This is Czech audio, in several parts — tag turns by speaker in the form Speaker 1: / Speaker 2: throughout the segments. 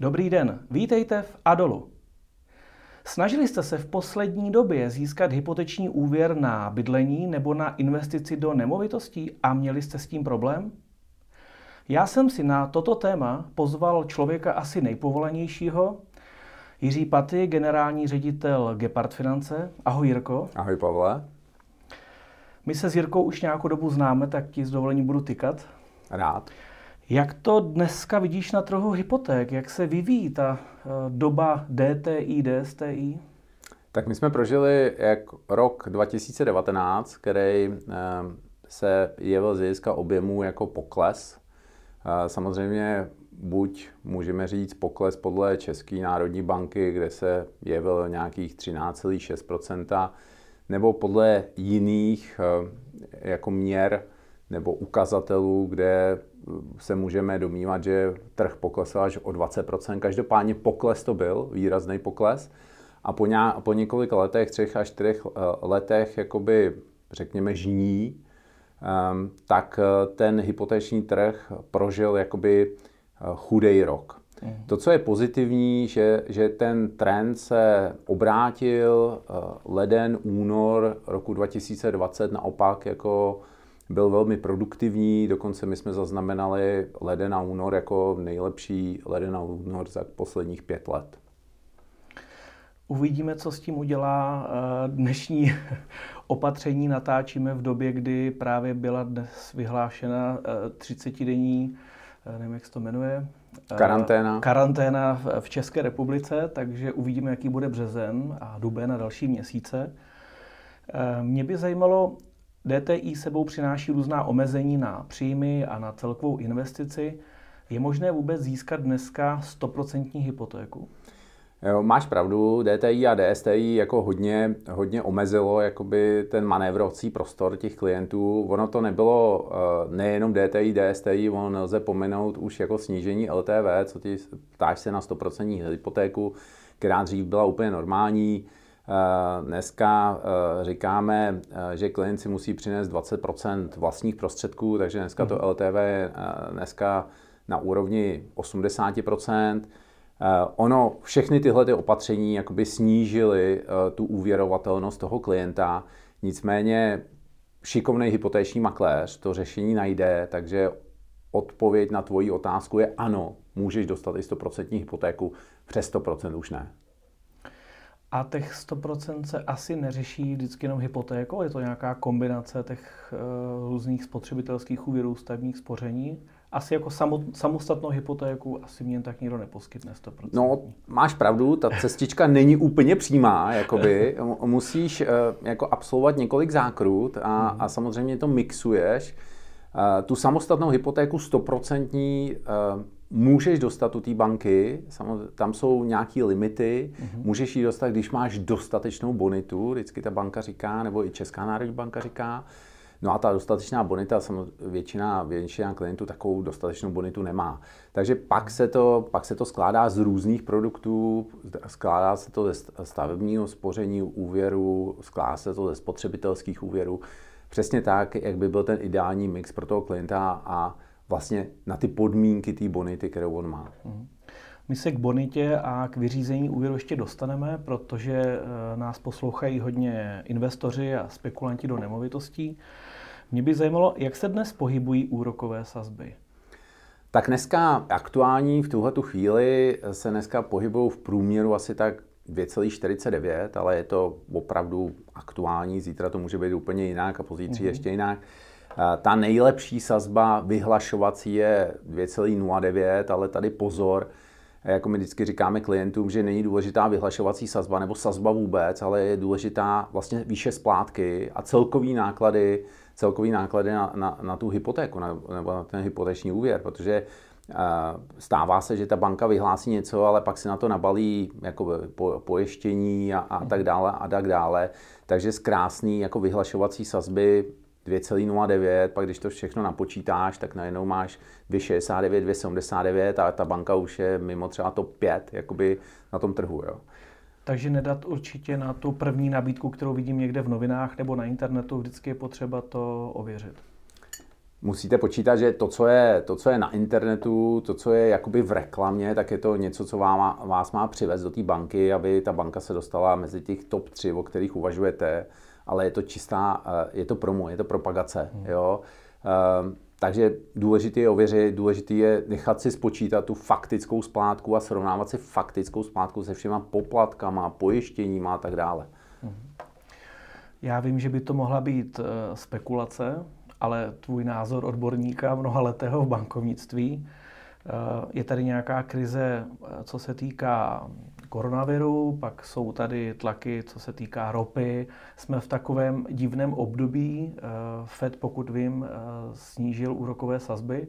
Speaker 1: Dobrý den, vítejte v Adolu. Snažili jste se v poslední době získat hypoteční úvěr na bydlení nebo na investici do nemovitostí a měli jste s tím problém? Já jsem si na toto téma pozval člověka asi nejpovolenějšího, Jiří Paty, generální ředitel Gepard Finance. Ahoj Jirko.
Speaker 2: Ahoj Pavle.
Speaker 1: My se s Jirkou už nějakou dobu známe, tak ti s dovolením budu tykat.
Speaker 2: Rád.
Speaker 1: Jak to dneska vidíš na trhu hypoték? Jak se vyvíjí ta eh, doba DTI, DSTI?
Speaker 2: Tak my jsme prožili jak rok 2019, který eh, se jevil z hlediska objemu jako pokles. Eh, samozřejmě buď můžeme říct pokles podle České národní banky, kde se jevil nějakých 13,6%, nebo podle jiných jako měr nebo ukazatelů, kde se můžeme domývat, že trh poklesl až o 20%. Každopádně pokles to byl, výrazný pokles. A po, ně, po několika letech, třech až čtyřech eh, letech, jakoby, řekněme, žní, um, tak eh, ten hypoteční trh prožil jakoby eh, chudej rok. Mhm. To, co je pozitivní, že, že ten trend se obrátil leden, únor roku 2020 naopak jako byl velmi produktivní, dokonce my jsme zaznamenali leden a únor jako nejlepší leden a únor za posledních pět let.
Speaker 1: Uvidíme, co s tím udělá eh, dnešní opatření. Natáčíme v době, kdy právě byla dnes vyhlášena 30-denní, eh, eh, nevím, jak se to jmenuje,
Speaker 2: Karanténa.
Speaker 1: Karanténa v České republice, takže uvidíme, jaký bude březen a duben a další měsíce. Mě by zajímalo, DTI sebou přináší různá omezení na příjmy a na celkovou investici. Je možné vůbec získat dneska 100% hypotéku?
Speaker 2: Jo, máš pravdu, DTI a DSTI jako hodně, hodně omezilo jakoby ten manévrovací prostor těch klientů. Ono to nebylo uh, nejenom DTI, DSTI, ono nelze pomenout už jako snížení LTV, co ty ptáš se na 100% hypotéku, která dřív byla úplně normální. Eh, dneska eh, říkáme, eh, že klient si musí přinést 20% vlastních prostředků, takže dneska to mhm. LTV je dneska na úrovni 80% Ono, všechny tyhle ty opatření jakoby snížily tu úvěrovatelnost toho klienta, nicméně šikovný hypotéční makléř to řešení najde, takže odpověď na tvoji otázku je ano, můžeš dostat i 100% hypotéku, přes 100% už ne.
Speaker 1: A těch 100% se asi neřeší vždycky jenom hypotékou, je to nějaká kombinace těch uh, různých spotřebitelských úvěrů, stavních spoření. Asi jako samostatnou hypotéku asi mě tak nikdo neposkytne 100%.
Speaker 2: No, máš pravdu, ta cestička není úplně přímá, jakoby. Musíš uh, jako absolvovat několik zákrut a, hmm. a samozřejmě to mixuješ. Uh, tu samostatnou hypotéku 100% uh, můžeš dostat u té banky, tam jsou nějaké limity, mm-hmm. můžeš ji dostat, když máš dostatečnou bonitu, vždycky ta banka říká, nebo i Česká národní banka říká, No a ta dostatečná bonita, většina, většina klientů takovou dostatečnou bonitu nemá. Takže pak se, to, pak se to skládá z různých produktů, skládá se to ze stavebního spoření úvěru, skládá se to ze spotřebitelských úvěrů. Přesně tak, jak by byl ten ideální mix pro toho klienta a vlastně na ty podmínky té bonity, kterou on má. Mhm.
Speaker 1: My se k bonitě a k vyřízení úvěru ještě dostaneme, protože eh, nás poslouchají hodně investoři a spekulanti do nemovitostí. Mě by zajímalo, jak se dnes pohybují úrokové sazby.
Speaker 2: Tak dneska aktuální v tuhle chvíli se dneska pohybují v průměru asi tak 2,49, ale je to opravdu aktuální, zítra to může být úplně jinak a pozítří mm-hmm. ještě jinak. Ta nejlepší sazba vyhlašovací je 2,09, ale tady pozor, jako my vždycky říkáme klientům, že není důležitá vyhlašovací sazba nebo sazba vůbec, ale je důležitá vlastně výše splátky a celkový náklady, celkový náklady na, na, na tu hypotéku na, nebo na ten hypoteční úvěr, protože stává se, že ta banka vyhlásí něco, ale pak si na to nabalí jako po, pojištění a, a tak dále a tak dále. Takže z krásný jako vyhlašovací sazby 2,09, pak když to všechno napočítáš, tak najednou máš 2,69, 2,79 a ta banka už je mimo třeba top 5 jakoby na tom trhu. Jo.
Speaker 1: Takže nedat určitě na tu první nabídku, kterou vidím někde v novinách nebo na internetu, vždycky je potřeba to ověřit.
Speaker 2: musíte počítat, že to co, je, to, co je na internetu, to, co je jakoby v reklamě, tak je to něco, co vám, vás má přivést do té banky, aby ta banka se dostala mezi těch top 3, o kterých uvažujete, ale je to čistá, eh, je to promo, je to propagace, hmm. jo. Um, takže důležité je ověřit, důležité je nechat si spočítat tu faktickou splátku a srovnávat si faktickou splátku se všema poplatkama, pojištěníma a tak dále. Hmm.
Speaker 1: Já vím, že by to mohla být uh, spekulace, ale tvůj názor odborníka mnoha letého v bankovnictví. Eh, je tady nějaká krize, eh, co se týká koronaviru, pak jsou tady tlaky, co se týká ropy. Jsme v takovém divném období. Eh, Fed, pokud vím, snížil úrokové sazby.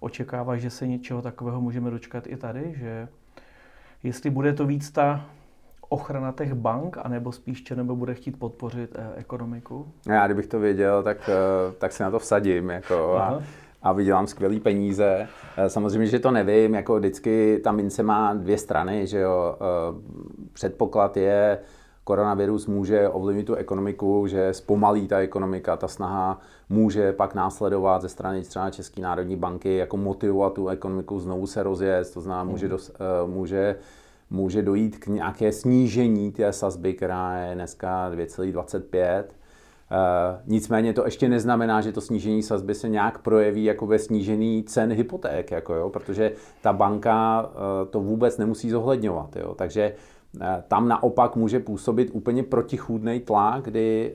Speaker 1: Očekává, že se něčeho takového můžeme dočkat i tady, že jestli bude to víc ta ochrana těch bank, anebo spíš nebo bude chtít podpořit eh, ekonomiku?
Speaker 2: Já kdybych to věděl, tak, eh, tak si na to vsadím jako, a, a vydělám skvělé peníze. Eh, samozřejmě, že to nevím, jako vždycky ta mince má dvě strany, že jo. Předpoklad je, koronavirus může ovlivnit tu ekonomiku, že zpomalí ta ekonomika, ta snaha může pak následovat ze strany třeba České národní banky, jako motivovat tu ekonomiku znovu se rozjet, to znamená, může, mhm. dos, může může dojít k nějaké snížení té sazby, která je dneska 2,25. Uh, nicméně to ještě neznamená, že to snížení sazby se nějak projeví jako ve snížení cen hypoték, jako jo, protože ta banka uh, to vůbec nemusí zohledňovat. Jo. Takže uh, tam naopak může působit úplně protichůdný tlak, kdy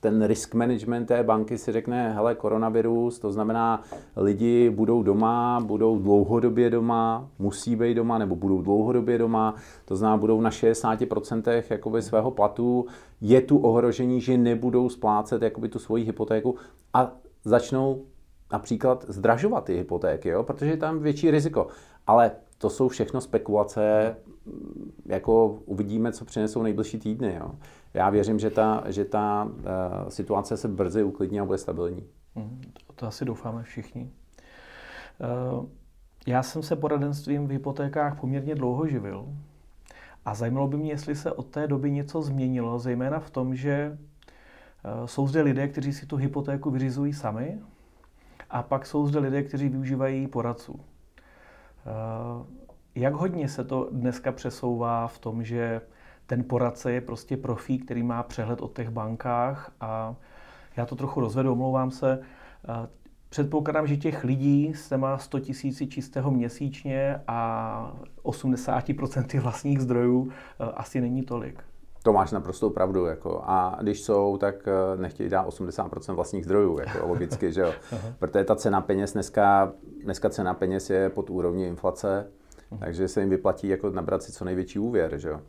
Speaker 2: ten risk management té banky si řekne, hele, koronavirus, to znamená, lidi budou doma, budou dlouhodobě doma, musí být doma, nebo budou dlouhodobě doma, to znamená, budou na 60% jakoby svého platu, je tu ohrožení, že nebudou splácet jakoby tu svoji hypotéku a začnou například zdražovat ty hypotéky, jo? protože je tam větší riziko. Ale to jsou všechno spekulace, jako uvidíme, co přinesou nejbližší týdny. Jo? já věřím, že ta, že ta uh, situace se brzy uklidní a bude stabilní.
Speaker 1: Mm, to asi doufáme všichni. Uh, já jsem se poradenstvím v hypotékách poměrně dlouho živil a zajímalo by mě, jestli se od té doby něco změnilo, zejména v tom, že uh, jsou zde lidé, kteří si tu hypotéku vyřizují sami a pak jsou zde lidé, kteří využívají poradců. Uh, jak hodně se to dneska přesouvá v tom, že ten poradce je prostě profí, který má přehled o těch bankách a já to trochu rozvedu, omlouvám se. Předpokládám, že těch lidí se má 100 tisíci čistého měsíčně a 80% vlastních zdrojů e, asi není tolik.
Speaker 2: To máš naprostou pravdu. Jako. A když jsou, tak e, nechtějí dát 80% vlastních zdrojů, jako logicky, že jo. Protože ta cena peněz dneska, dneska cena peněz je pod úrovní inflace, takže se jim vyplatí jako nabrat si co největší úvěr, že jo.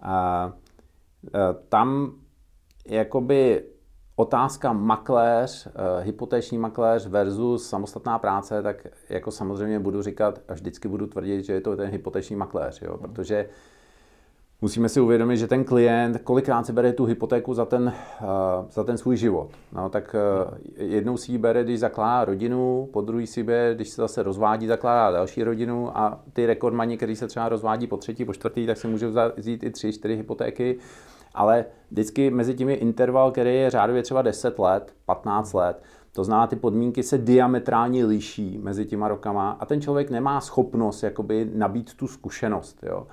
Speaker 2: A e, tam jakoby otázka makléř, e, hypotéční makléř versus samostatná práce, tak jako samozřejmě budu říkat a vždycky budu tvrdit, že je to ten hypotéční makléř, jo? protože musíme si uvědomit, že ten klient kolikrát si bere tu hypotéku za ten, uh, za ten svůj život. No, tak uh, jednou si ji bere, když zakládá rodinu, po druhý si bere, když se zase rozvádí, zakládá další rodinu a ty rekordmani, který se třeba rozvádí po třetí, po čtvrtý, tak si můžou vzít i tři, čtyři hypotéky. Ale vždycky mezi tím je interval, který je řádově třeba 10 let, 15 let. To znamená, ty podmínky se diametrálně liší mezi těma rokama a ten člověk nemá schopnost jakoby nabít tu zkušenost. Jo.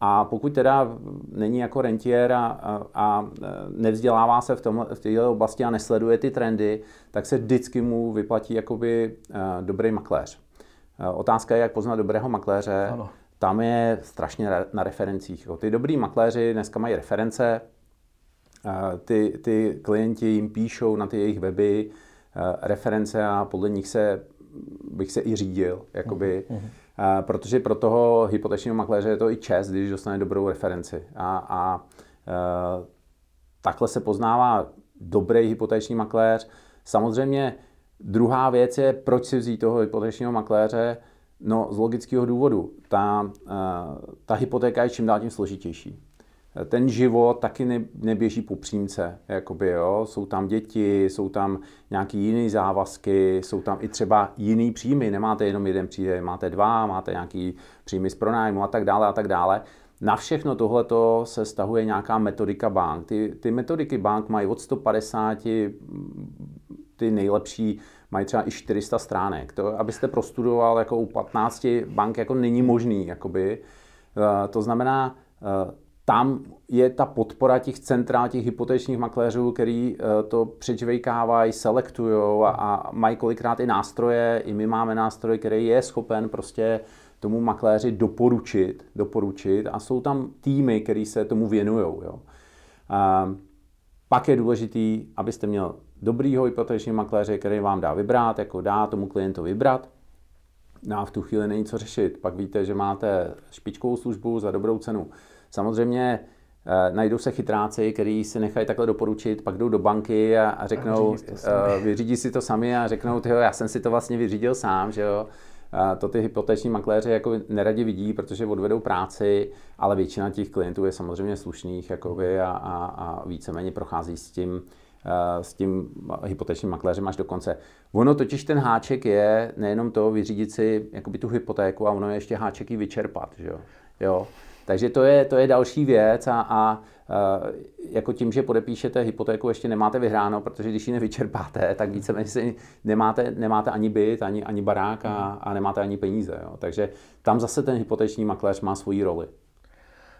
Speaker 2: A pokud teda není jako rentier a, a, a nevzdělává se v, tom, v této oblasti a nesleduje ty trendy, tak se vždycky mu vyplatí jakoby uh, dobrý makléř. Uh, otázka je, jak poznat dobrého makléře. Ano. Tam je strašně na referencích. Ty dobrý makléři dneska mají reference, ty, ty klienti jim píšou na ty jejich weby reference a podle nich se bych se i řídil. Jakoby. Uh-huh protože pro toho hypotečního makléře je to i čest, když dostane dobrou referenci. A, a e, takhle se poznává dobrý hypoteční makléř. Samozřejmě druhá věc je, proč si vzít toho hypotečního makléře. No, z logického důvodu. Ta, e, ta hypotéka je čím dál tím složitější ten život taky ne, neběží po přímce, jakoby, jo. Jsou tam děti, jsou tam nějaký jiný závazky, jsou tam i třeba jiný příjmy, nemáte jenom jeden příjem, máte dva, máte nějaký příjmy z pronájmu a tak dále a tak dále. Na všechno tohleto se stahuje nějaká metodika bank. Ty, ty metodiky bank mají od 150 ty nejlepší mají třeba i 400 stránek. To, abyste prostudoval jako u 15 bank, jako není možný. Jakoby. Eh, to znamená, eh, tam je ta podpora těch centrál, těch hypotečních makléřů, který eh, to přečvejkávají, selektují a, a mají kolikrát i nástroje, i my máme nástroj, který je schopen prostě tomu makléři doporučit, doporučit a jsou tam týmy, který se tomu věnují. Pak je důležitý, abyste měl dobrýho hypotečního makléře, který vám dá vybrat, jako dá tomu klientu vybrat. No a v tu chvíli není co řešit. Pak víte, že máte špičkovou službu za dobrou cenu. Samozřejmě eh, najdou se chytráci, kteří si nechají takhle doporučit, pak jdou do banky a, a řeknou, a uh, vyřídí si to sami a řeknou, tyjo, já jsem si to vlastně vyřídil sám, že jo. Uh, to ty hypoteční makléři jako neradi vidí, protože odvedou práci, ale většina těch klientů je samozřejmě slušných jakoby, a, a, a víceméně prochází s tím, Eh, s tím hypotečním makléřem až do konce. Ono totiž ten háček je nejenom to vyřídit si jakoby tu hypotéku, a ono je ještě háček ji vyčerpat. Že jo? Jo. Takže to je, to je další věc a, a eh, jako tím, že podepíšete hypotéku, ještě nemáte vyhráno, protože když ji nevyčerpáte, tak víceméně nemáte, nemáte ani byt, ani, ani barák a, a nemáte ani peníze. Jo. Takže tam zase ten hypoteční makléř má svoji roli.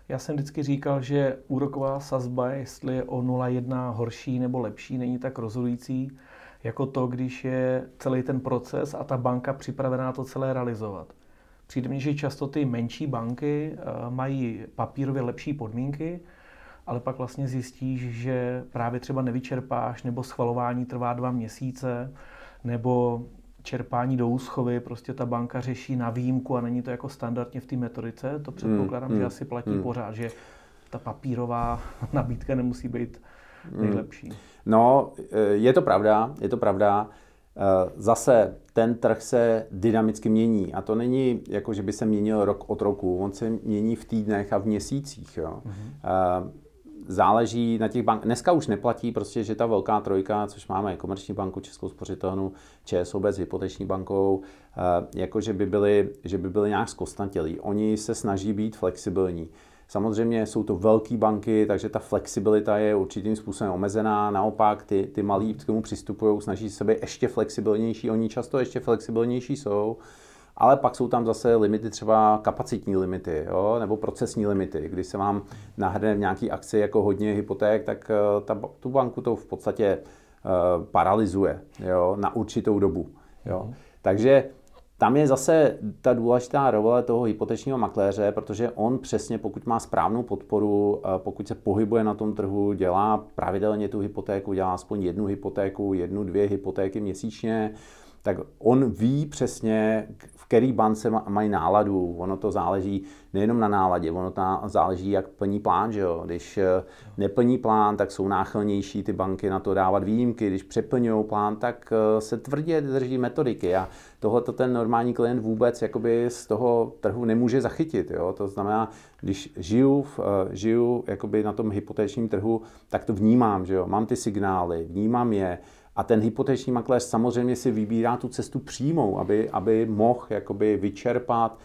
Speaker 1: Já jsem vždycky říkal, že úroková sazba, jestli je o 0,1 horší nebo lepší, není tak rozhodující jako to, když je celý ten proces a ta banka připravená to celé realizovat. Přijde mi, že často ty menší banky eh, mají papírově lepší podmínky, ale pak vlastně zjistíš, že právě třeba nevyčerpáš, nebo schvalování trvá dva měsíce, nebo čerpání do úschovy, prostě ta banka řeší na výjimku a není to jako standardně v té metodice, to předpokládám, mm, že mm, asi platí mm. pořád, že ta papírová nabídka nemusí být mm. nejlepší.
Speaker 2: No, eh, je to pravda, je to pravda. Eh, zase ten trh se dynamicky mění a to není jako, že by se měnil rok od roku, on se mění v týdnech a v měsících. Jo. Mm-hmm záleží na těch bank. Dneska už neplatí prostě, že ta velká trojka, což máme Komerční banku, Českou spořitelnu, ČSOB s hypoteční bankou, eh, jako že by byly, že by byly nějak zkostnatělí. Oni se snaží být flexibilní. Samozřejmě jsou to velké banky, takže ta flexibilita je určitým způsobem omezená. Naopak ty, ty malí k tomu přistupují, snaží se být ještě flexibilnější. Oni často ještě flexibilnější jsou ale pak jsou tam zase limity, třeba kapacitní limity, jo, nebo procesní limity. Když se vám nahrne v nějaký akci jako hodně hypoték, tak eh, ta, tu banku to v podstatě uh, paralyzuje jo, na určitou dobu. Jo. Mm. Takže tam je zase ta důležitá role toho hypotečního makléře, protože on přesně, pokud má správnou podporu, eh, pokud se pohybuje na tom trhu, dělá pravidelně tu hypotéku, dělá aspoň jednu hypotéku, jednu, dvě hypotéky měsíčně, tak on ví přesně, v který bance mají náladu. Ono to záleží nejenom na náladě, ono to záleží, jak plní plán. Že jo? Když eh, neplní plán, tak jsou náchylnější ty banky na to dávat výjimky. Když přeplňují plán, tak eh, se tvrdě drží metodiky. A tohle to ten normální klient vůbec jakoby z toho trhu nemůže zachytit. Jo? To znamená, když žiju, v, eh, žiju jakoby na tom hypotečním trhu, tak to vnímám. Že jo? Mám ty signály, vnímám je, a ten hypoteční makléř samozřejmě si vybírá tu cestu přímou, aby, aby mohl jakoby vyčerpat,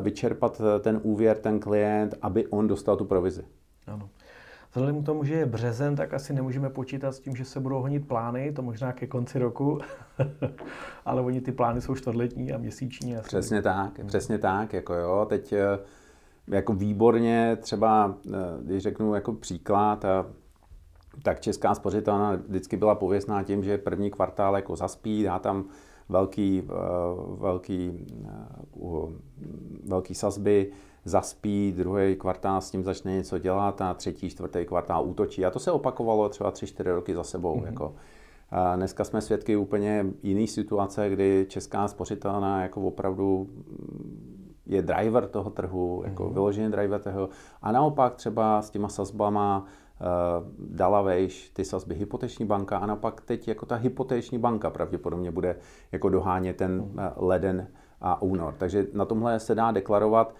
Speaker 2: vyčerpat ten úvěr, ten klient, aby on dostal tu provizi.
Speaker 1: Ano. Vzhledem k tomu, že je březen, tak asi nemůžeme počítat s tím, že se budou honit plány, to možná ke konci roku, ale oni ty plány jsou čtvrtletní a měsíční. Asi.
Speaker 2: Přesně tak, přesně tak, jako jo, teď eh, jako výborně třeba, eh, když řeknu jako příklad, tak Česká spořitelna vždycky byla pověstná tím, že první kvartál jako zaspí, dá tam velký, eh, velký, eh, velký sazby, zaspí, druhý kvartál s tím začne něco dělat a třetí, čtvrtý kvartál útočí. A to se opakovalo třeba tři, čtyři roky za sebou. Mm-hmm. Jako. A dneska jsme svědky úplně jiné situace, kdy česká spořitelná jako opravdu je driver toho trhu, jako mm-hmm. vyložený driver toho. A naopak třeba s těma sazbama dala vejš ty sazby hypoteční banka a naopak teď jako ta hypoteční banka pravděpodobně bude jako dohánět ten hmm. eh, leden a únor. Takže na tomhle se dá deklarovat,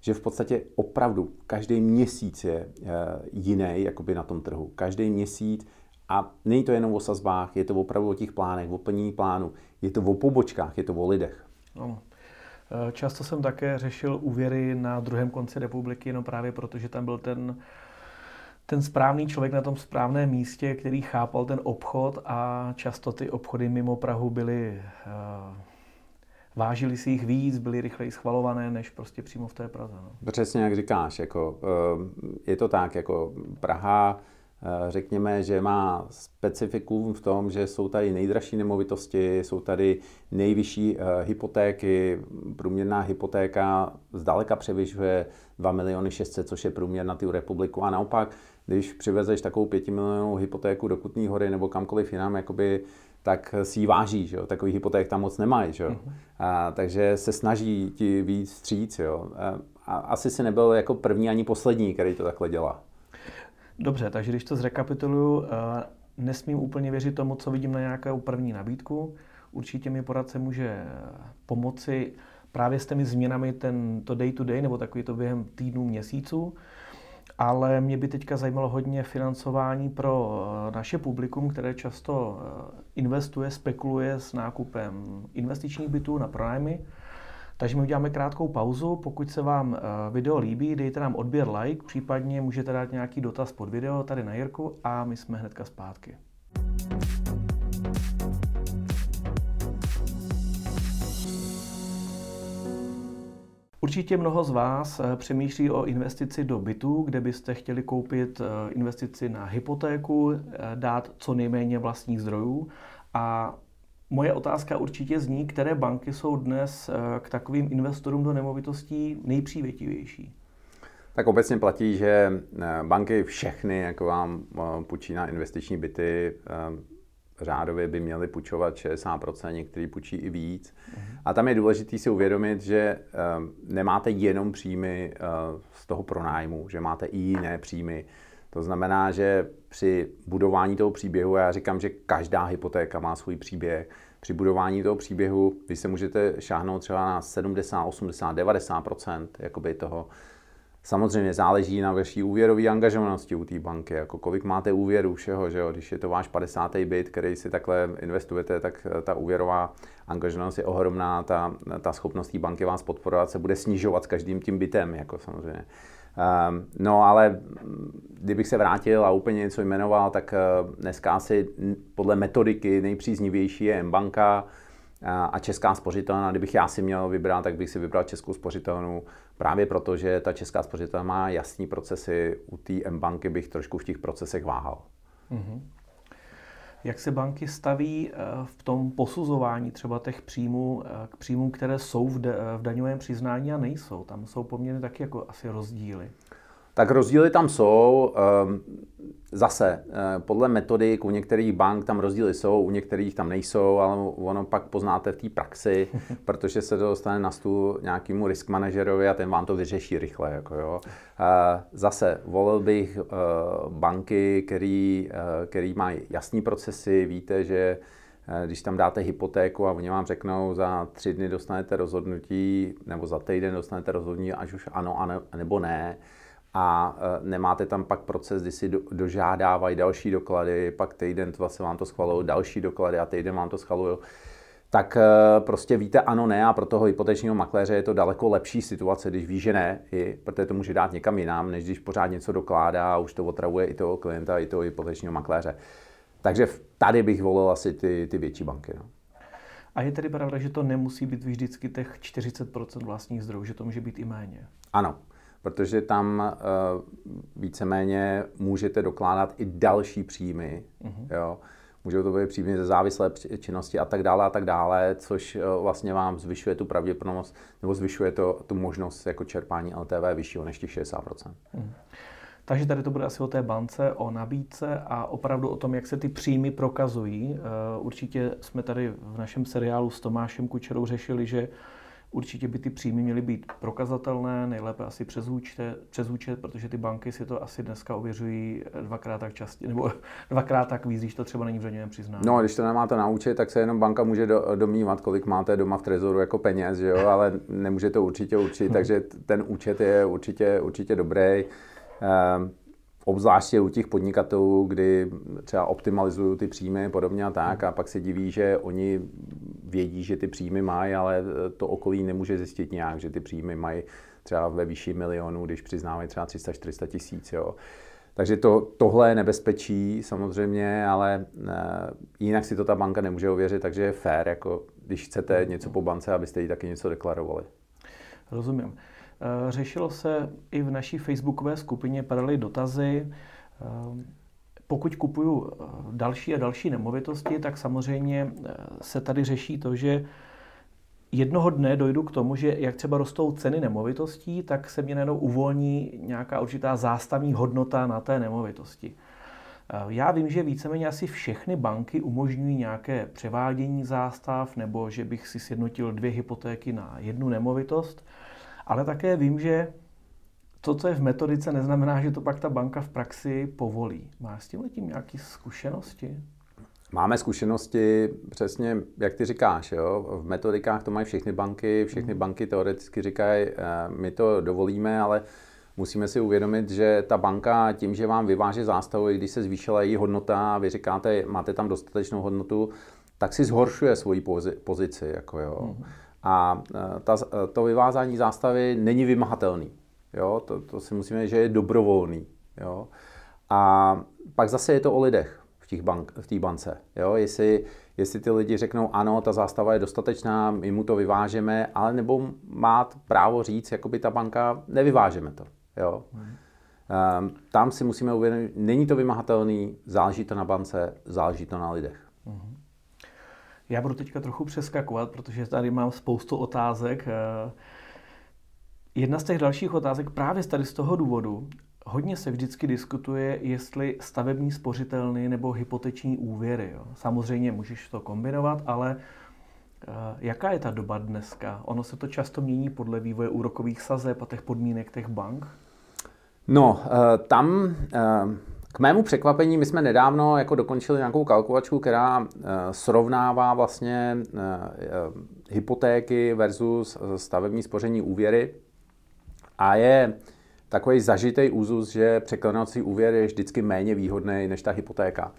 Speaker 2: že v podstatě opravdu každý měsíc je eh, jiný jakoby na tom trhu. Každý měsíc a není to jenom o sazbách, je to opravdu o těch plánech, o plnění plánu, je to o pobočkách, je to o lidech. No.
Speaker 1: Často jsem také řešil úvěry na druhém konci republiky, no právě protože tam byl ten ten správný člověk na tom správném místě, který chápal ten obchod a často ty obchody mimo Prahu byly, uh, vážili si jich víc, byly rychleji schvalované, než prostě přímo v té Praze. No.
Speaker 2: Přesně jak říkáš, jako, uh, je to tak, jako Praha Eh, řekněme, že má specifikum v tom, že jsou tady nejdražší nemovitosti, jsou tady nejvyšší eh, hypotéky, průměrná hypotéka zdaleka převyšuje 2 miliony 600, což je průměr na tu republiku a naopak, když přivezeš takovou 5 milionovou hypotéku do Kutní hory nebo kamkoliv jinam, jakoby, tak si ji váží, že jo? takový hypoték tam moc nemají, že jo? Mm-hmm. A, takže se snaží ti víc stříc, jo? A, a asi si nebyl jako první ani poslední, který to takhle dělá.
Speaker 1: Dobře, takže když to zrekapituluju, eh, nesmím úplně věřit tomu, co vidím na nějakou první nabídku. Určitě mi poradce může pomoci právě s těmi změnami ten, to day to day, nebo takový to během týdnů, měsíců. Ale mě by teďka zajímalo hodně financování pro eh, naše publikum, které často eh, investuje, spekuluje s nákupem investičních bytů na pronájmy. Takže my uděláme krátkou pauzu. Pokud se vám eh, video líbí, dejte nám odběr like, případně můžete dát nějaký dotaz pod video tady na Jirku a my jsme hnedka zpátky. Určitě mnoho z vás eh, přemýšlí o investici do bytu, kde byste chtěli koupit eh, investici na hypotéku, dát co nejméně vlastních zdrojů a Moje otázka určitě zní, které banky jsou dnes eh, k takovým investorům do nemovitostí nejpřívětivější?
Speaker 2: Tak obecně platí, že eh, banky všechny, jako vám eh, půjčí na investiční byty, řádově by měly půjčovat 60%, některý půjčí i víc. Uh-huh. A tam je důležité si uvědomit, že nemáte jenom příjmy z toho pronájmu, že máte i jiné příjmy. To znamená, že při budování toho příběhu, já říkám, že každá hypotéka má svůj příběh, při budování toho příběhu vy se můžete šáhnout třeba na 70, 80, 90% jakoby toho. Samozřejmě záleží na vaší úvěrové angažovanosti u té banky, jako kolik máte úvěru všeho, že jo? když je to váš 50. byt, který si takhle investujete, tak ta úvěrová angažovanost je ohromná, ta, ta schopnost té banky vás podporovat se bude snižovat s každým tím bytem, jako samozřejmě. Ehm, no ale kdybych se vrátil a úplně něco jmenoval, tak eh, dneska asi podle metodiky nejpříznivější je banka a Česká spořitelna. Kdybych já si měl vybrat, tak bych si vybral Českou spořitelnu právě proto, že ta Česká spořitelna má jasní procesy. U té banky bych trošku v těch procesech váhal. Mm-hmm.
Speaker 1: Jak se banky staví eh, v tom posuzování třeba těch příjmů eh, k příjmům, které jsou v, v daňovém přiznání a nejsou? Tam jsou poměrně taky jako asi rozdíly.
Speaker 2: Tak rozdíly tam jsou. Ehm, zase, eh, podle metodik u některých bank tam rozdíly jsou, u některých tam nejsou, ale ono pak poznáte v té praxi, protože se to dostane na stůl nějakému risk manažerovi a ten vám to vyřeší rychle. Jako jo. Eh, zase, volil bych eh, banky, který, který mají jasní procesy, víte, že když tam dáte hypotéku a oni vám řeknou, za tři dny dostanete rozhodnutí, nebo za týden dostanete rozhodnutí, až už ano, a nebo ne, a e, nemáte tam pak proces, kdy si dožádávají další doklady, pak týden vlastně vám to schvalují další doklady a týden vám to schvalují, tak e, prostě víte ano, ne a pro toho hypotečního makléře je to daleko lepší situace, když ví, že ne, i, protože to může dát někam jinam, než když pořád něco dokládá a už to otravuje i toho klienta, i toho hypotečního makléře. Takže tady bych volil asi ty, ty větší banky. No.
Speaker 1: A je tedy pravda, že to nemusí být vždycky těch 40% vlastních zdrojů, že to může být i méně?
Speaker 2: Ano protože tam uh, víceméně můžete dokládat i další příjmy. Uh-huh. Jo. Můžou to být příjmy ze závislé činnosti a tak dále a tak dále, což uh, vlastně vám zvyšuje tu pravděpodobnost nebo zvyšuje to, tu možnost jako čerpání LTV vyššího než těch 60%. Uh-huh.
Speaker 1: Takže tady to bude asi o té bance, o nabídce a opravdu o tom, jak se ty příjmy prokazují. Eh, určitě jsme tady v našem seriálu s Tomášem Kučerou řešili, že Určitě by ty příjmy měly být prokazatelné, nejlépe asi přes účet, přes účet, protože ty banky si to asi dneska ověřují dvakrát tak častě, nebo dvakrát tak víc, když to třeba není v daňovém přiznání.
Speaker 2: No, když to nemáte na účet, tak se jenom banka může do, domnívat, kolik máte doma v trezoru jako peněz, že jo? ale nemůže to určitě určit, takže ten účet je určitě, určitě dobrý. Ehm, obzvláště u těch podnikatelů, kdy třeba optimalizují ty příjmy podobně a tak, a pak se diví, že oni vědí, že ty příjmy mají, ale to okolí nemůže zjistit nějak, že ty příjmy mají třeba ve výši milionů, když přiznávají třeba 300-400 tisíc. Jo. Takže to, tohle je nebezpečí samozřejmě, ale uh, jinak si to ta banka nemůže ověřit, takže je fér, jako když chcete něco po bance, abyste jí taky něco deklarovali.
Speaker 1: Rozumím. Eh, řešilo se i v naší facebookové skupině, padaly dotazy. Eh, pokud kupuju eh, další a další nemovitosti, tak samozřejmě se tady řeší to, že jednoho dne dojdu k tomu, že jak třeba rostou ceny nemovitostí, tak se mě najednou uvolní nějaká určitá zástavní hodnota na té nemovitosti. Já vím, že víceméně asi všechny banky umožňují nějaké převádění zástav nebo že bych si sjednotil dvě hypotéky na jednu nemovitost. Ale také vím, že to, co je v metodice, neznamená, že to pak ta banka v praxi povolí. Máš s tím letím nějaké zkušenosti?
Speaker 2: Máme zkušenosti přesně, jak ty říkáš, jo? v metodikách to mají všechny banky, všechny mm. banky teoreticky říkají, eh, my to dovolíme, ale musíme si uvědomit, že ta banka tím, že vám vyváže zástavu, když se zvýšila její hodnota a vy říkáte, máte tam dostatečnou hodnotu, tak si zhoršuje svoji pozici. Jako jo. Mm. A e, ta, e, to vyvázání zástavy není vymahatelný. Jo? To, to si musíme říct, že je dobrovolný. Jo? A pak zase je to o lidech v té bank, v bance. Jo? Jestli, jestli ty lidi řeknou, ano, ta zástava je dostatečná, my mu to vyvážeme, ale nebo má právo říct, jako by ta banka, nevyvážeme to. Jo? Hmm. Um, tam si musíme uvědomit, není to vymahatelný, záleží to na bance, záleží to na lidech. Hmm.
Speaker 1: Já budu teďka trochu přeskakovat, protože tady mám spoustu otázek. Eh, jedna z těch dalších otázek právě tady z toho důvodu, hodně se vždycky diskutuje, jestli stavební spořitelny nebo hypoteční úvěry. Jo. Samozřejmě můžeš to kombinovat, ale eh, jaká je ta doba dneska? Ono se to často mění podle vývoje úrokových sazeb a těch podmínek těch bank?
Speaker 2: No, eh, tam k mému překvapení, my jsme nedávno jako dokončili nějakou kalkulačku, která uh, srovnává vlastně uh, hypotéky versus stavební spoření úvěry a je takový zažitý úzus, že překlenovací úvěr je vždycky méně výhodný než ta hypotéka.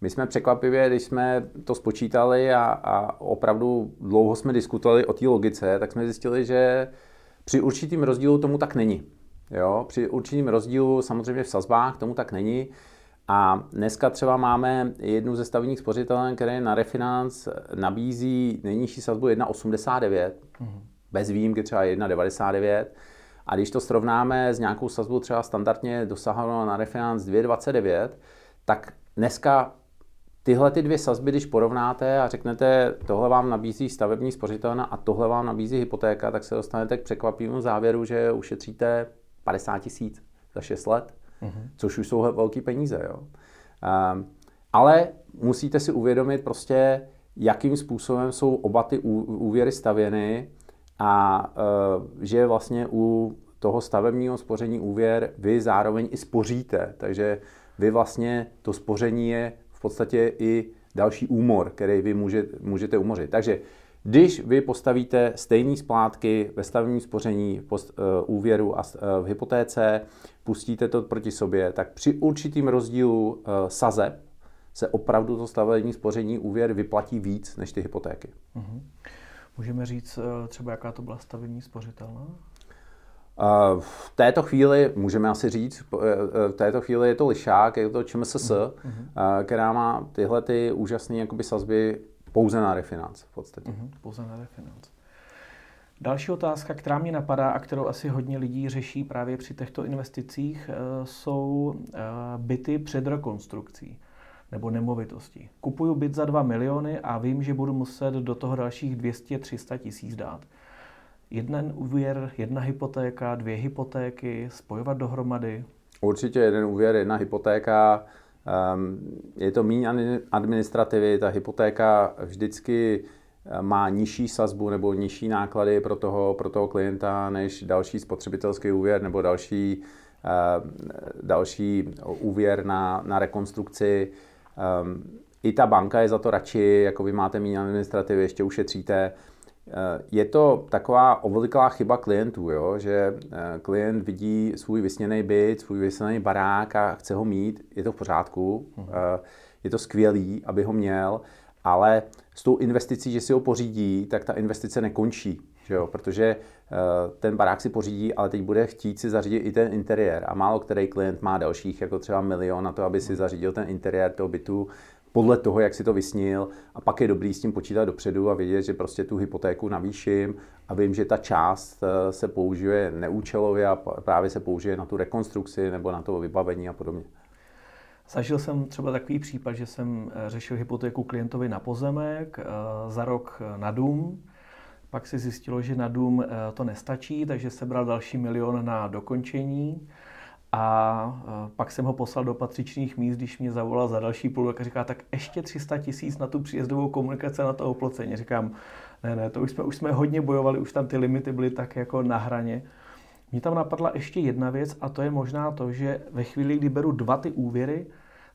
Speaker 2: My jsme překvapivě, když jsme to spočítali a, a opravdu dlouho jsme diskutovali o té logice, tak jsme zjistili, že při určitým rozdílu tomu tak není. Jo? Při určitým rozdílu samozřejmě v sazbách tomu tak není. A dneska třeba máme jednu ze stavních spořitelen, které na refinance nabízí nejnižší sazbu 1,89, mm-hmm. bez výjimky třeba 1,99. A když to srovnáme s nějakou sazbou třeba standardně dosahovala na refinance 2,29, tak dneska tyhle ty dvě sazby, když porovnáte a řeknete, tohle vám nabízí stavební spořitelna a tohle vám nabízí hypotéka, tak se dostanete k překvapivému závěru, že ušetříte 50 tisíc za 6 let, mm-hmm. což už jsou velké peníze. Jo. Um, ale musíte si uvědomit prostě, jakým způsobem jsou oba ty úvěry stavěny a uh, že vlastně u toho stavebního spoření úvěr vy zároveň i spoříte. Takže vy vlastně to spoření je v podstatě i další úmor, který vy můžete, můžete umořit. Takže když vy postavíte stejné splátky ve stavebním spoření, v post, uh, úvěru a uh, v hypotéce, pustíte to proti sobě, tak při určitým rozdílu uh, sazeb se opravdu to stavební spoření úvěr vyplatí víc než ty hypotéky. Uh-huh.
Speaker 1: Můžeme říct třeba, jaká to byla stavební spořitelná?
Speaker 2: V této chvíli, můžeme asi říct, v této chvíli je to lišák, je to ČMSS, uh-huh. která má tyhle ty úžasné jakoby sazby pouze na refinance v podstatě. Uh-huh,
Speaker 1: pouze na refinance. Další otázka, která mě napadá a kterou asi hodně lidí řeší právě při těchto investicích, eh, jsou eh, byty před rekonstrukcí nebo nemovitostí. Kupuju byt za 2 miliony a vím, že budu muset do toho dalších 200-300 tisíc dát. Jeden úvěr, jedna hypotéka, dvě hypotéky, spojovat dohromady?
Speaker 2: Určitě jeden úvěr, jedna hypotéka. Ehm, je to méně administrativy, ta hypotéka vždycky eh, má nižší sazbu nebo nižší náklady pro toho, pro toho klienta než další spotřebitelský úvěr nebo další, ehm, další úvěr na, na rekonstrukci. Ehm, I ta banka je za to radši, jako vy máte méně administrativy, ještě ušetříte. Eh, je to taková obvyklá chyba klientů, jo? že eh, klient vidí svůj vysněný byt, svůj vysněný barák a chce ho mít, je to v pořádku, mhm. eh, je to skvělý, aby ho měl, ale s tou investicí, že si ho pořídí, tak ta investice nekončí. že jo? protože ten barák si pořídí, ale teď bude chtít si zařídit i ten interiér a málo který klient má dalších, jako třeba milion na to, aby si zařídil ten interiér toho bytu podle toho, jak si to vysnil a pak je dobrý s tím počítat dopředu a vědět, že prostě tu hypotéku navýším a vím, že ta část eh, se použije neúčelově a právě se použije na tu rekonstrukci nebo na to vybavení a podobně.
Speaker 1: Zažil jsem třeba takový případ, že jsem eh, řešil hypotéku klientovi na pozemek, eh, za rok na dům, pak se zjistilo, že na dům to nestačí, takže sebral další milion na dokončení. A pak jsem ho poslal do patřičných míst, když mě zavolal za další půl a říká, tak ještě 300 tisíc na tu příjezdovou komunikaci na to oplocení. Říkám, ne, ne, to už jsme, už jsme hodně bojovali, už tam ty limity byly tak jako na hraně. Mně tam napadla ještě jedna věc a to je možná to, že ve chvíli, kdy beru dva ty úvěry,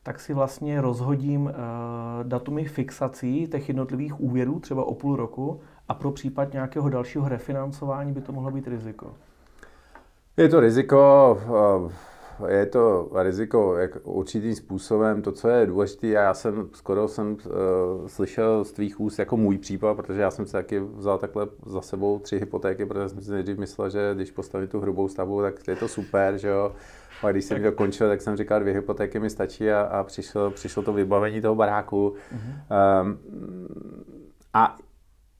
Speaker 1: tak si vlastně rozhodím uh, datumy fixací těch jednotlivých úvěrů, třeba o půl roku, a pro případ nějakého dalšího refinancování by to mohlo být riziko.
Speaker 2: Je to riziko, uh je to riziko jak určitým způsobem. To, co je důležité, a já jsem skoro jsem uh, slyšel z tvých úst jako můj případ, protože já jsem si taky vzal takhle za sebou tři hypotéky, protože jsem si nejdřív myslel, že když postavím tu hrubou stavbu, tak je to super, že jo. A když jsem to končil, tak jsem říkal, dvě hypotéky mi stačí a, a přišlo, přišlo to vybavení toho baráku. Mm-hmm. Um, a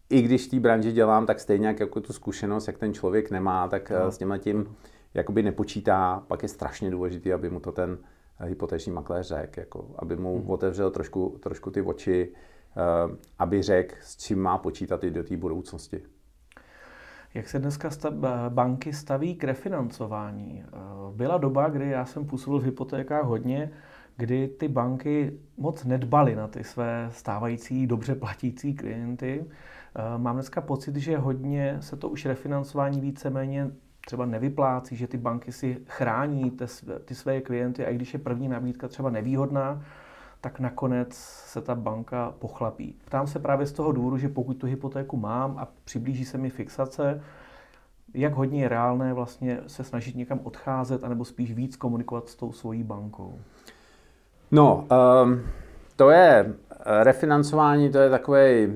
Speaker 2: i když v té branži dělám, tak stejně jako tu zkušenost, jak ten člověk nemá, tak no. s tím tím jakoby nepočítá, pak je strašně důležité, aby mu to ten hypoteční makléř řekl, jako, aby mu hmm. otevřel trošku, trošku ty oči, uh, aby řekl, s čím má počítat i do té budoucnosti.
Speaker 1: Jak se dneska stav, banky staví k refinancování? Eh, byla doba, kdy já jsem působil v hypotékách hodně, kdy ty banky moc nedbaly na ty své stávající dobře platící klienty. Eh, mám dneska pocit, že hodně se to už refinancování víceméně třeba nevyplácí, že ty banky si chrání ty, ty své klienty a i když je první nabídka třeba nevýhodná, tak nakonec se ta banka pochlapí. Ptám se právě z toho důvodu, že pokud tu hypotéku mám a přiblíží se mi fixace, jak hodně je reálné vlastně se snažit někam odcházet, anebo spíš víc komunikovat s tou svojí bankou?
Speaker 2: No, um, to je Refinancování to je takový eh,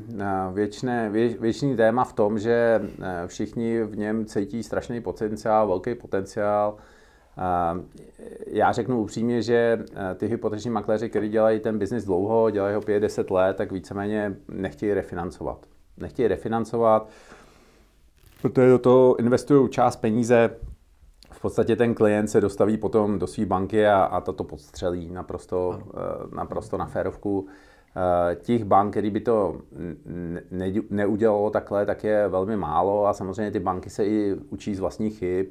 Speaker 2: věčné, vě, věčný téma v tom, že eh, všichni v něm cítí strašný potenciál, velký potenciál. Eh, já řeknu upřímně, že ty hypoteční makléři, kteří dělají ten biznis dlouho, dělají ho 5-10 let, tak víceméně nechtějí refinancovat. Nechtějí refinancovat, protože do toho investují část peníze, podstatě ten klient se dostaví potom do své banky a, a to podstřelí naprosto, naprosto na férovku. Eh, těch bank, který by to ne, neudělalo takhle, tak je velmi málo a samozřejmě ty banky se i učí z vlastních chyb.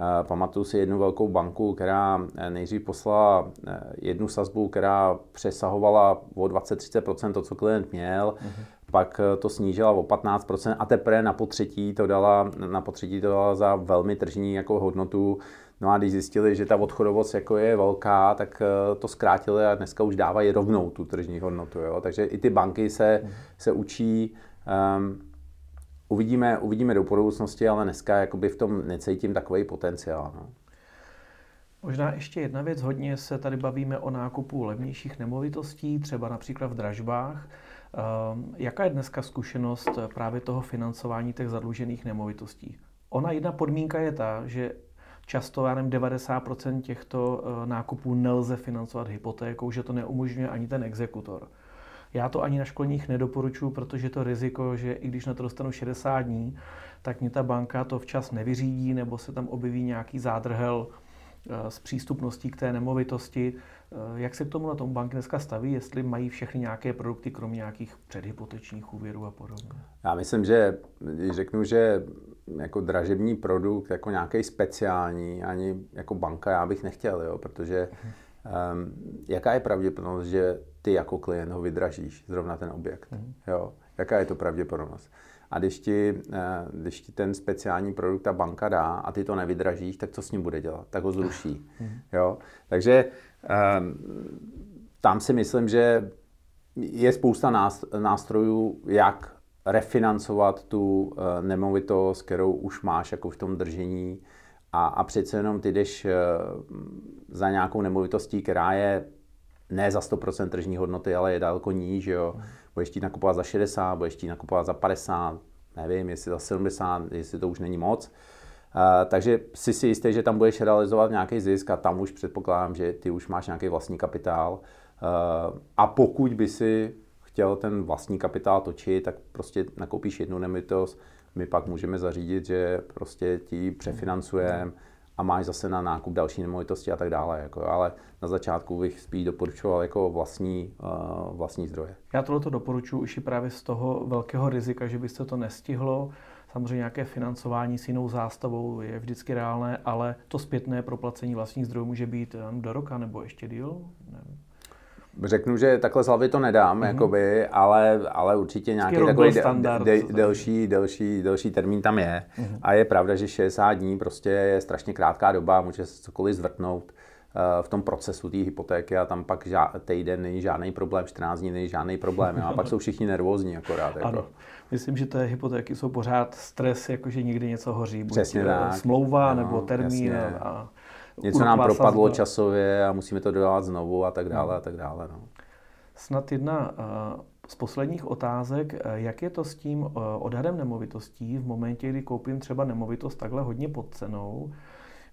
Speaker 2: Eh, pamatuju si jednu velkou banku, která eh, nejdřív poslala jednu sazbu, která přesahovala o 20-30% to, co klient měl, mm-hmm. pak to snížila o 15% a teprve na potřetí to dala, na potřetí to dala za velmi tržní jako hodnotu No a když zjistili, že ta odchodovost jako je velká, tak eh, to zkrátili a dneska už dávají rovnou tu tržní hodnotu. Jo? Takže i ty banky se, mhm. se učí. Um, uvidíme, uvidíme do budoucnosti, ale dneska jakoby v tom necítím takový potenciál. No.
Speaker 1: Možná ještě jedna věc, hodně se tady bavíme o nákupu levnějších nemovitostí, třeba například v dražbách. Um, jaká je dneska zkušenost právě toho financování těch zadlužených nemovitostí? Ona jedna podmínka je ta, že Často, já nevím, 90% těchto eh, nákupů nelze financovat hypotékou, že to neumožňuje ani ten exekutor. Já to ani na školních nedoporučuji, protože to riziko, že i když na to dostanu 60 dní, tak mě ta banka to včas nevyřídí nebo se tam objeví nějaký zádrhel eh, s přístupností k té nemovitosti. Eh, jak se k tomu na tom banky dneska staví, jestli mají všechny nějaké produkty, kromě nějakých předhypotečních úvěrů a podobně?
Speaker 2: Já myslím, že když řeknu, že jako dražební produkt, jako nějaký speciální, ani jako banka já bych nechtěl, jo, protože um, jaká je pravděpodobnost, že ty jako klient ho vydražíš, zrovna ten objekt, mm. jo, jaká je to pravděpodobnost? A když ti, eh, když ti ten speciální produkt ta banka dá a ty to nevydražíš, tak co s ním bude dělat? Tak ho zruší. Mhm. Jo? Takže um, tam si myslím, že je spousta nástrojů, jak refinancovat tu eh, nemovitost, kterou už máš jako v tom držení a, a přece jenom ty jdeš eh, za nějakou nemovitostí, která je ne za 100% tržní hodnoty, ale je daleko níž, jo. Budeš ti nakupovat za 60, budeš ti nakupovat za 50, nevím, jestli za 70, jestli to už není moc. Uh, takže si si jistý, že tam budeš realizovat nějaký zisk a tam už předpokládám, že ty už máš nějaký vlastní kapitál. Uh, a pokud by si chtěl ten vlastní kapitál točit, tak prostě nakoupíš jednu nemovitost, my pak můžeme zařídit, že prostě ti přefinancujeme a máš zase na nákup další nemovitosti a tak dále. Jako, ale na začátku bych spíš doporučoval jako vlastní, uh, vlastní zdroje.
Speaker 1: Já tohle doporučuji už i právě z toho velkého rizika, že byste to nestihlo. Samozřejmě nějaké financování s jinou zástavou je vždycky reálné, ale to zpětné proplacení vlastních zdrojů může být do roka nebo ještě díl. Nevím.
Speaker 2: Řeknu, že takhle z hlavy to nedám, mm-hmm. jakoby, ale, ale určitě nějaký takový standard, de, de, delší, delší, delší termín tam je. Mm-hmm. A je pravda, že 60 dní prostě je strašně krátká doba, může se cokoliv zvrtnout uh, v tom procesu té hypotéky a tam pak ža- týden není žádný problém, 14 dní není žádný problém. a pak jsou všichni nervózní akorát. Jako.
Speaker 1: Ano. Myslím, že ty hypotéky jsou pořád stres, jakože někdy něco hoří.
Speaker 2: Buď Přesně tak.
Speaker 1: smlouva no, nebo termín. Jasně.
Speaker 2: A, něco nám propadlo sazba. časově a musíme to dodávat znovu a tak dále a tak dále. No.
Speaker 1: Snad jedna z posledních otázek, jak je to s tím odhadem nemovitostí v momentě, kdy koupím třeba nemovitost takhle hodně pod cenou,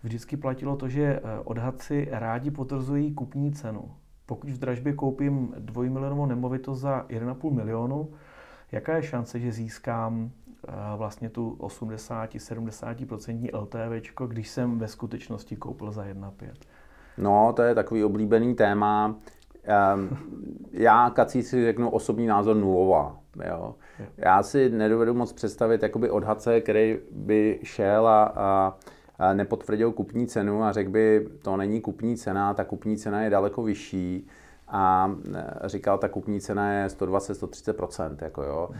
Speaker 1: vždycky platilo to, že odhad si rádi potvrzují kupní cenu. Pokud v dražbě koupím dvojmilionovou nemovitost za 1,5 milionu, jaká je šance, že získám vlastně tu 80-70% LTV, když jsem ve skutečnosti koupil za 1,5.
Speaker 2: No, to je takový oblíbený téma. Ehm, já kací si řeknu osobní názor nulová. Jo. Já si nedovedu moc představit jakoby odhadce, který by šel a, a, a nepotvrdil kupní cenu a řekl by, to není kupní cena, ta kupní cena je daleko vyšší a e, říkal, ta kupní cena je 120-130%. Jako jo. Mhm.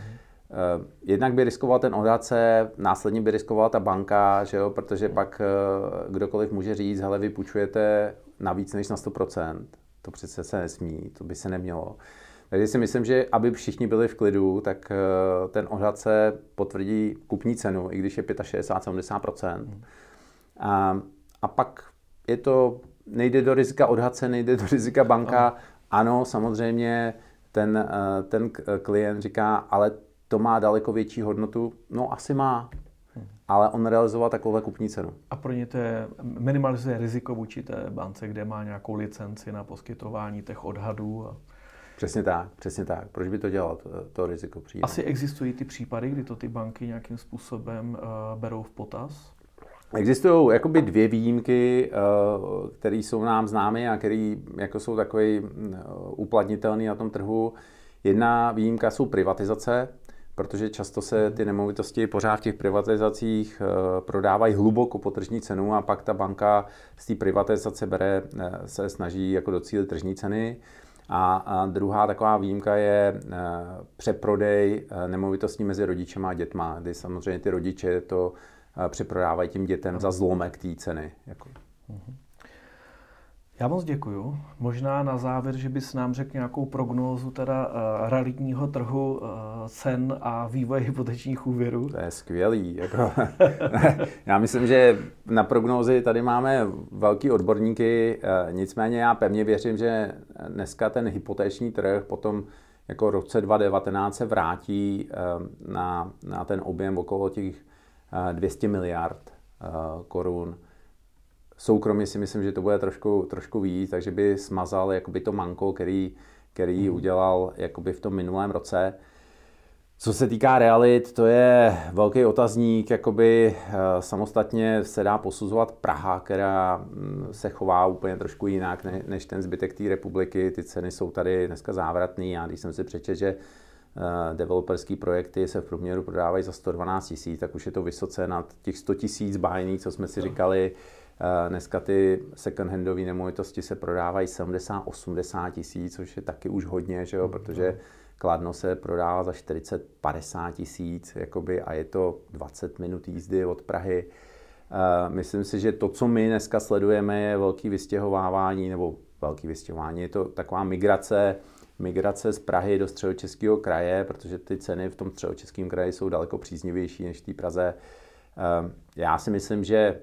Speaker 2: Eh, jednak by riskoval ten odhadce, následně by riskovala ta banka, že jo, protože pak eh, kdokoliv může říct, hele, vy půjčujete na víc než na 100%. To přece se nesmí, to by se nemělo. Takže si myslím, že aby všichni byli v klidu, tak eh, ten odhadce potvrdí kupní cenu, i když je 65-70%. A, a pak je to, nejde do rizika odhadce, nejde do rizika banka. Ano, samozřejmě ten, ten klient říká, ale to má daleko větší hodnotu? No asi má, ale on realizoval takovou kupní cenu.
Speaker 1: A pro ně to je, minimalizuje riziko vůči té bance, kde má nějakou licenci na poskytování těch odhadů. A...
Speaker 2: Přesně tak, přesně tak. Proč by to dělal, to, to riziko přijde?
Speaker 1: Asi existují ty případy, kdy to ty banky nějakým způsobem uh, berou v potaz?
Speaker 2: Existují jakoby dvě výjimky, uh, které jsou nám známy a které jako jsou takové uh, uplatnitelné na tom trhu. Jedna výjimka jsou privatizace, protože často se ty nemovitosti pořád v těch privatizacích eh, prodávají hluboko po tržní cenu a pak ta banka z té privatizace bere, eh, se snaží jako docílit tržní ceny. A, a druhá taková výjimka je eh, přeprodej nemovitostí mezi rodičema a dětma, kdy samozřejmě ty rodiče to přeprodávají tím dětem za zlomek té ceny. Jako. Uh-huh.
Speaker 1: Já moc děkuju. Možná na závěr, že bys nám řekl nějakou prognózu teda uh, realitního trhu uh, cen a vývoje hypotečních úvěrů.
Speaker 2: To je skvělý. Jako. já myslím, že na prognózy tady máme velký odborníky, uh, nicméně já pevně věřím, že dneska ten hypoteční trh potom jako roce 2019 se vrátí uh, na, na ten objem okolo těch 200 miliard uh, korun Soukromně si myslím, že to bude trošku, trošku víc, takže by smazal jakoby to manko, který, který mm. udělal jakoby v tom minulém roce. Co se týká realit, to je velký otazník, jakoby uh, samostatně se dá posuzovat Praha, která mm, se chová úplně trošku jinak ne, než ten zbytek té republiky. Ty ceny jsou tady dneska závratné. Já když jsem si přečetl, že developerský projekty se v průměru prodávají za 112 tisíc, tak už je to vysoce nad těch 100 tisíc bájných, co jsme si říkali. Eh, dneska ty second-handové nemovitosti se prodávají 70-80 tisíc, což je taky už hodně, že jo? Mm, protože Kladno se prodává za 40-50 tisíc jakoby, a je to 20 minut jízdy od Prahy. Eh, myslím si, že to, co my dneska sledujeme, je velký vystěhovávání, nebo velký vystěhování, je to taková migrace, migrace z Prahy do středočeského kraje, protože ty ceny v tom středočeském kraji jsou daleko příznivější než v té Praze. Eh, já si myslím, že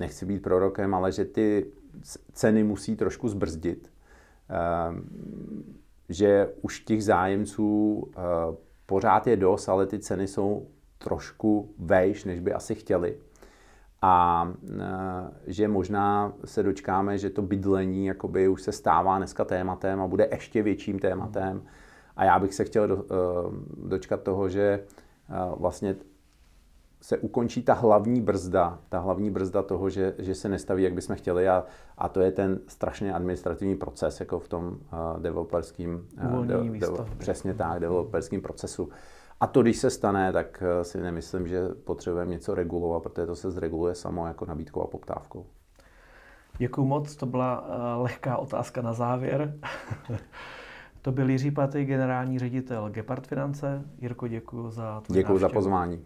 Speaker 2: nechci být prorokem, ale že ty ceny musí trošku zbrzdit. Ehm, že už těch zájemců eh, pořád je dost, ale ty ceny jsou trošku vejš, než by asi chtěli. A že možná se dočkáme, že to bydlení jakoby už se stává dneska tématem a bude ještě větším tématem. A já bych se chtěl do, dočkat toho, že vlastně se ukončí ta hlavní brzda, ta hlavní brzda toho, že, že se nestaví, jak bychom chtěli a, a to je ten strašně administrativní proces, jako v tom uh, developerským, uh, de, de, přesně tak, developerským procesu. A to, když se stane, tak uh, si nemyslím, že potřebujeme něco regulovat, protože to se zreguluje samo jako nabídkou a poptávkou.
Speaker 1: Děkuji moc, to byla uh, lehká otázka na závěr. to byl Jiří Patej, generální ředitel Gepard Finance. Jirko, děkuji za tvůj
Speaker 2: Děkuji za pozvání.